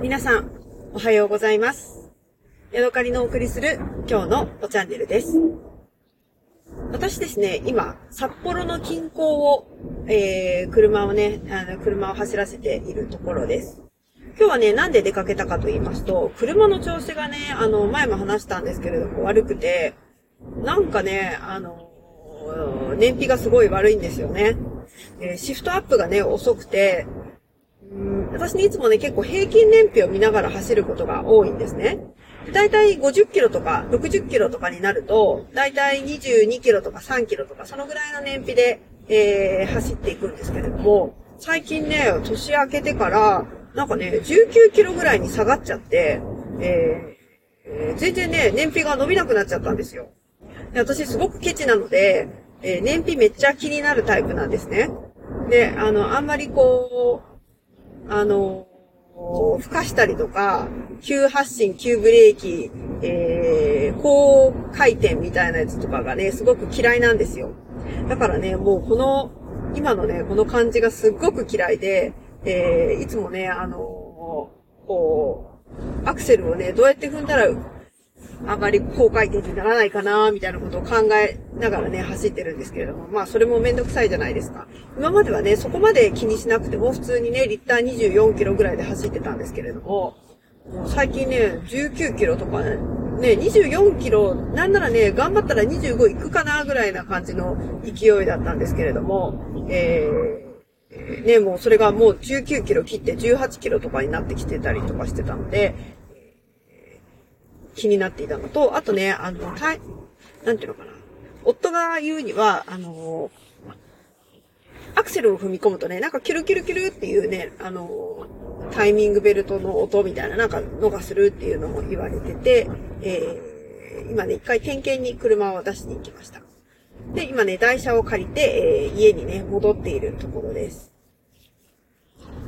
皆さん、おはようございます。ヤドカリのお送りする今日のおチャンネルです。私ですね、今、札幌の近郊を、えー、車をね、あの、車を走らせているところです。今日はね、なんで出かけたかと言いますと、車の調子がね、あの、前も話したんですけれども、悪くて、なんかね、あの、燃費がすごい悪いんですよね。えーシフトアップがね、遅くて、私ね、いつもね、結構平均燃費を見ながら走ることが多いんですね。だいたい50キロとか60キロとかになると、だいたい22キロとか3キロとか、そのぐらいの燃費で、えー走っていくんですけれども、最近ね、年明けてから、なんかね、19キロぐらいに下がっちゃって、えーえー全然ね、燃費が伸びなくなっちゃったんですよ。で私すごくケチなので、えー燃費めっちゃ気になるタイプなんですね。で、あの、あんまりこう、あの、吹かしたりとか、急発進、急ブレーキ、えー、高回転みたいなやつとかがね、すごく嫌いなんですよ。だからね、もうこの、今のね、この感じがすっごく嫌いで、えー、いつもね、あの、こう、アクセルをね、どうやって踏んだら、あまり高回転にならないかな、みたいなことを考えながらね、走ってるんですけれども、まあ、それもめんどくさいじゃないですか。今まではね、そこまで気にしなくても、普通にね、リッター24キロぐらいで走ってたんですけれども、もう最近ね、19キロとかね、ね、24キロ、なんならね、頑張ったら25行くかな、ぐらいな感じの勢いだったんですけれども、えー、ね、もうそれがもう19キロ切って18キロとかになってきてたりとかしてたので、気になっていたのと、あとね、あの、たい、なんていうのかな。夫が言うには、あの、アクセルを踏み込むとね、なんかキュルキュルキュルっていうね、あの、タイミングベルトの音みたいな、なんかのがするっていうのも言われてて、えー、今ね、一回点検に車を出しに行きました。で、今ね、台車を借りて、えー、家にね、戻っているところです。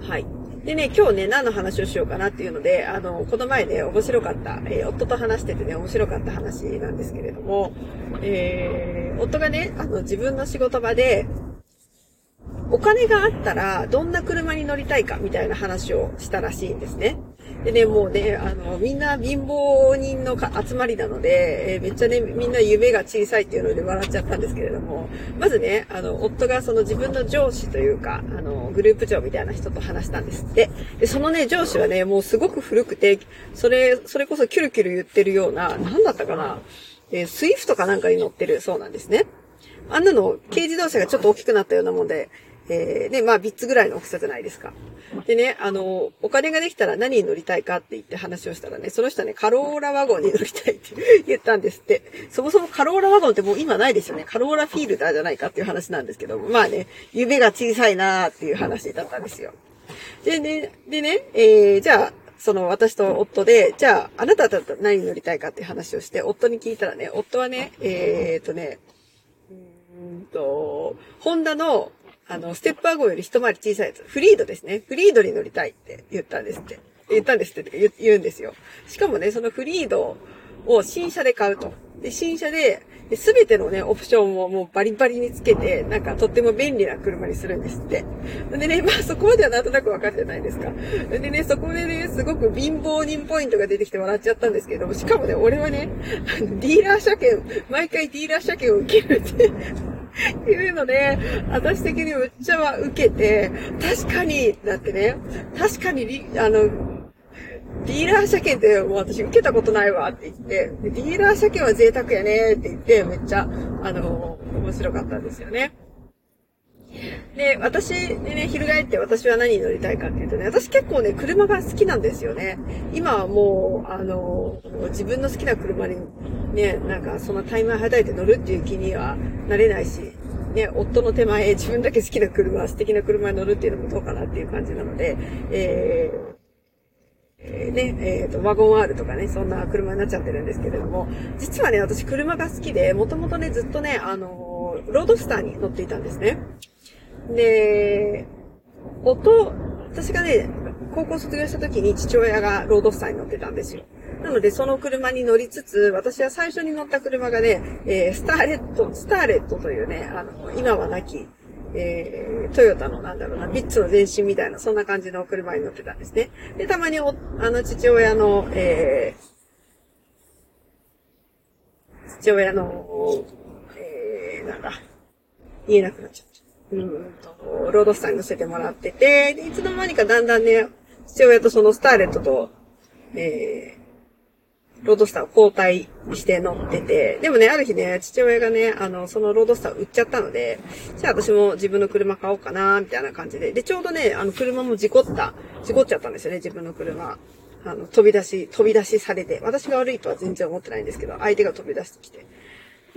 はい。でね、今日ね、何の話をしようかなっていうので、あの、この前ね、面白かった、えー夫と話しててね、面白かった話なんですけれども、えー、夫がね、あの、自分の仕事場で、お金があったら、どんな車に乗りたいか、みたいな話をしたらしいんですね。でね、もうね、あの、みんな貧乏人の集まりなので、えーめっちゃね、みんな夢が小さいっていうので笑っちゃったんですけれども、まずね、あの、夫がその自分の上司というか、あの、グループ長みたいな人と話したんですって。で、そのね、上司はね、もうすごく古くて、それ、それこそキュルキュル言ってるような、なんだったかな、えースイフトかなんかに乗ってるそうなんですね。あんなの、軽自動車がちょっと大きくなったようなもんで、えー、で、まあ、ビッツぐらいの大きさじゃないですか。でね、あの、お金ができたら何に乗りたいかって言って話をしたらね、その人はね、カローラワゴンに乗りたいって言ったんですって。そもそもカローラワゴンってもう今ないですよね。カローラフィールダーじゃないかっていう話なんですけど、まあね、夢が小さいなーっていう話だったんですよ。でね、でね、えー、じゃあ、その私と夫で、じゃあ、あなただったら何に乗りたいかっていう話をして、夫に聞いたらね、夫はね、えーとね、うんと、ホンダの、あの、ステップワゴより一回り小さいやつ、フリードですね。フリードに乗りたいって言ったんですって。言ったんですって言う言うんですよ。しかもね、そのフリードを新車で買うと。で、新車で、すべてのね、オプションをもうバリバリにつけて、なんかとっても便利な車にするんですって。でね、まあそこまではなんとなくわかるじゃないですか。でね、そこでね、すごく貧乏人ポイントが出てきて笑っちゃったんですけど、しかもね、俺はね、ディーラー車検、毎回ディーラー車検を受けるって、っていうので、私的にむっちゃは受けて、確かに、だってね、確かに、あの、ディーラー車検ってもう私受けたことないわって言って、ディーラー車検は贅沢やねって言って、めっちゃ、あの、面白かったんですよね。で、私でね、翻って私は何に乗りたいかっていうとね、私結構ね、車が好きなんですよね。今はもう、あの、自分の好きな車にね、なんかそのタイマーはたいて乗るっていう気にはなれないし、ね、夫の手前、自分だけ好きな車、素敵な車に乗るっていうのもどうかなっていう感じなので、えーね、えっ、と、ワゴン R とかね、そんな車になっちゃってるんですけれども、実はね、私車が好きで、もともとね、ずっとね、あのロードスターに乗っていたんですね。で、夫、私がね、高校卒業した時に父親がロードスターに乗ってたんですよ。なので、その車に乗りつつ、私は最初に乗った車がね、えースターレット、スターレットというね、あの、今はなき、えー、トヨタのなんだろうな、ビッツの前身みたいな、そんな感じの車に乗ってたんですね。で、たまにお、あの、父親の、えー、父親の、えー、なんだ、言えなくなっちゃった。うんと、ロードスターに乗せてもらってて、で、いつの間にかだんだんね、父親とそのスターレットと、えー、ロードスターを交代して乗ってて、でもね、ある日ね、父親がね、あの、そのロードスターを売っちゃったので、じゃあ私も自分の車買おうかな、みたいな感じで。で、ちょうどね、あの、車も事故った、事故っちゃったんですよね、自分の車。あの、飛び出し、飛び出しされて。私が悪いとは全然思ってないんですけど、相手が飛び出してきて。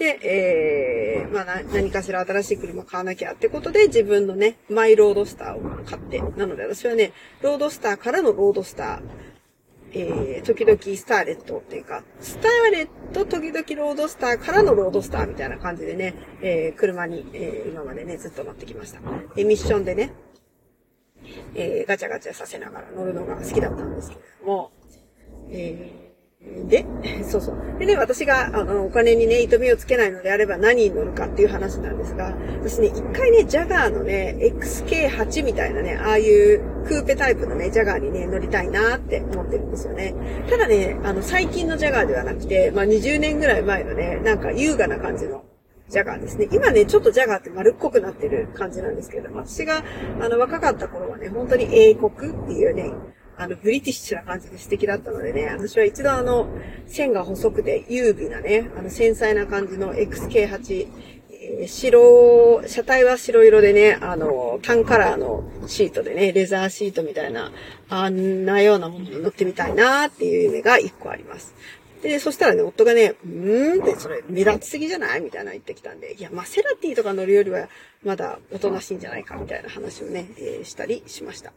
で、えー、まあ何かしら新しい車買わなきゃってことで自分のね、マイロードスターを買って。なので私はね、ロードスターからのロードスター、えー、時々スターレットっていうか、スターレット時々ロードスターからのロードスターみたいな感じでね、えー、車に、えー、今までね、ずっと乗ってきました。えミッションでね、えー、ガチャガチャさせながら乗るのが好きだったんですけれども、えーで、そうそう。でね、私が、あの、お金にね、糸目をつけないのであれば何に乗るかっていう話なんですが、私ね、一回ね、ジャガーのね、XK8 みたいなね、ああいうクーペタイプのね、ジャガーにね、乗りたいなって思ってるんですよね。ただね、あの、最近のジャガーではなくて、まあ、20年ぐらい前のね、なんか優雅な感じのジャガーですね。今ね、ちょっとジャガーって丸っこくなってる感じなんですけども、私が、あの、若かった頃はね、本当に英国っていうね、あの、ブリティッシュな感じで素敵だったのでね、私は一度あの、線が細くて優美なね、あの、繊細な感じの XK8、えー、白、車体は白色でね、あの、タンカラーのシートでね、レザーシートみたいな、あんなようなものに乗ってみたいなっていう夢が一個あります。で、そしたらね、夫がね、うーんって、それ目立ちすぎじゃない？みたいな言ってきたんで、いや、マセラティとか乗るよりは、まだおとなしいんじゃないか？みたいな話をね、えー、したりしました。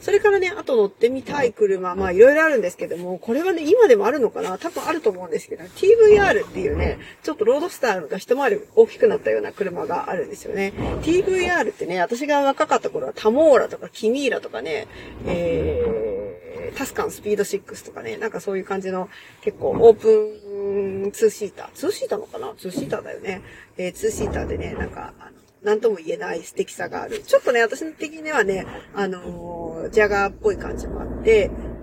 それからね、あと乗ってみたい車、まあいろいろあるんですけども、これはね、今でもあるのかな？多分あると思うんですけど、TVR っていうね、ちょっとロードスターが一回り大きくなったような車があるんですよね。TVR ってね、私が若かった頃はタモーラとかキミーラとかね、えー、タスカンスピード6とかね、なんかそういう感じの結構オープンツーシーター。ツーシーターのかな？ツーシーターだよね。えー、ツーシーターでね、なんか、あのなんとも言えない素敵さがある。ちょっとね、私の的にはね、あのー、ジャガーっぽい感じもあって、うん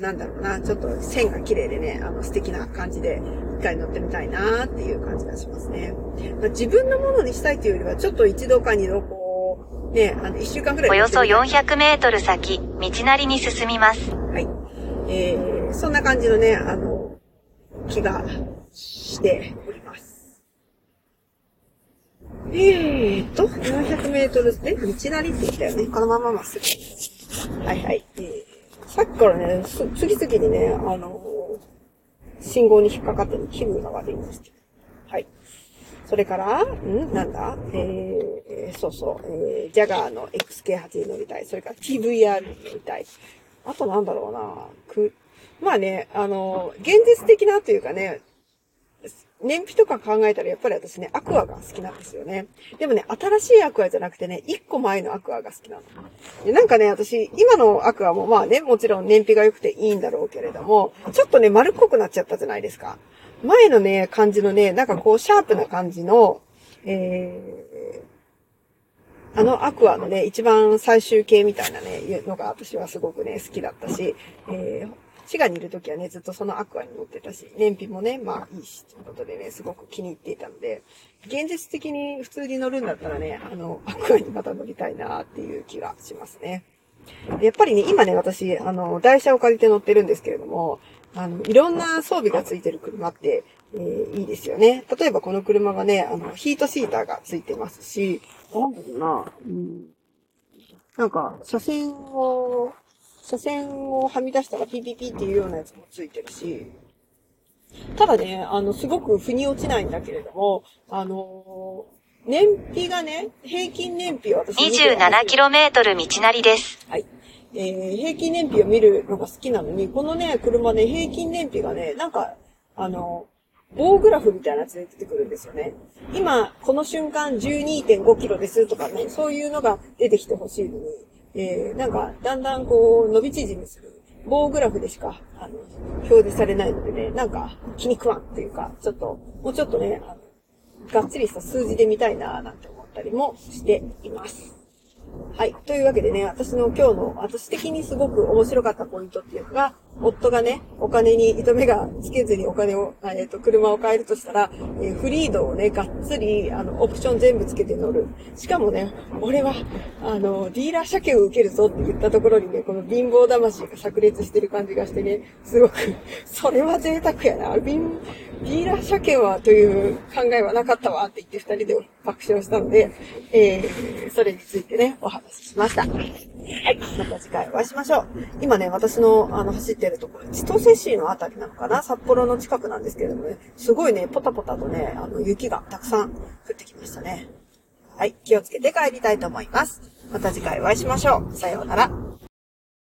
なんだろうな、ちょっと線が綺麗でね、あの素敵な感じで一回乗ってみたいなっていう感じがしますね。まあ、自分のものにしたいというよりは、ちょっと一度か二度こう、ね、あの、一週間くらい。およそ400メートル先、道なりに進みます。はい。えー、そんな感じのね、あの、気がして。えーと、400メートルで、道なりって言ったよね。このまままっすぐ。はいはい。えー、さっきからね、次々にね、あのー、信号に引っかかって気分が悪いんですけど。はい。それから、ん？なんだ？えー、そうそう、えー、ジャガーの XK8 に乗りたい。それから TVR に乗りたい。あとなんだろうなく、まあね、あのー、現実的なというかね、燃費とか考えたらやっぱり私ね、アクアが好きなんですよね。でもね、新しいアクアじゃなくてね、一個前のアクアが好きなの。でなんかね、私、今のアクアもまあね、もちろん燃費が良くていいんだろうけれども、ちょっとね、丸っこくなっちゃったじゃないですか。前のね、感じのね、なんかこう、シャープな感じの、えー、あのアクアのね、一番最終形みたいなね、いうのが私はすごくね、好きだったし、えー滋賀にいる時はね、ずっとそのアクアに乗ってたし、燃費もね、まあいいし、ということでね、すごく気に入っていたので、現実的に普通に乗るんだったらね、あの、アクアにまた乗りたいなっていう気がしますね。やっぱりね、今ね、私、あの、台車を借りて乗ってるんですけれども、あの、いろんな装備がついてる車って、えー、いいですよね。例えばこの車がね、あの、ヒートシーターがついてますし、なんだろうな、うん。なんか、車線を車線をはみ出したらピピピっていうようなやつもついてるし、ただね、あの、すごく腑に落ちないんだけれども、あのー、燃費がね、平均燃費を私 27km 道なりです。はい。えー、平均燃費を見るのが好きなのに、このね、車ね、平均燃費がね、なんか、あの、棒グラフみたいなやつで出てくるんですよね。今、この瞬間12.5キロですとかね、そういうのが出てきてほしいのに、えー、なんか、だんだんこう、伸び縮みする棒グラフでしか、あの、表示されないのでね、なんか、気に食わんっていうか、ちょっと、もうちょっとね、あの、がっつりした数字で見たいななんて思ったりもしています。はい。というわけでね、私の今日の、私的にすごく面白かったポイントっていうのが、夫がね、お金に糸目がつけずにお金を、えっ、と、車を買えるとしたら、えーフリードをね、がっつり、あの、オプション全部つけて乗る。しかもね、俺は、あの、ディーラー車検を受けるぞって言ったところにね、この貧乏魂が炸裂してる感じがしてね、すごく、それは贅沢やな。貧ディーラー車検はという考えはなかったわって言って二人で爆笑したので、えー、それについてね、お話ししました。はい。また次回お会いしましょう。今ね、私の、あの、走っててるところ、千歳市のあたりなのかな札幌の近くなんですけれどもね、すごいね、ポタポタとね、あの、雪がたくさん降ってきましたね。はい。気をつけて帰りたいと思います。また次回お会いしましょう。さようなら。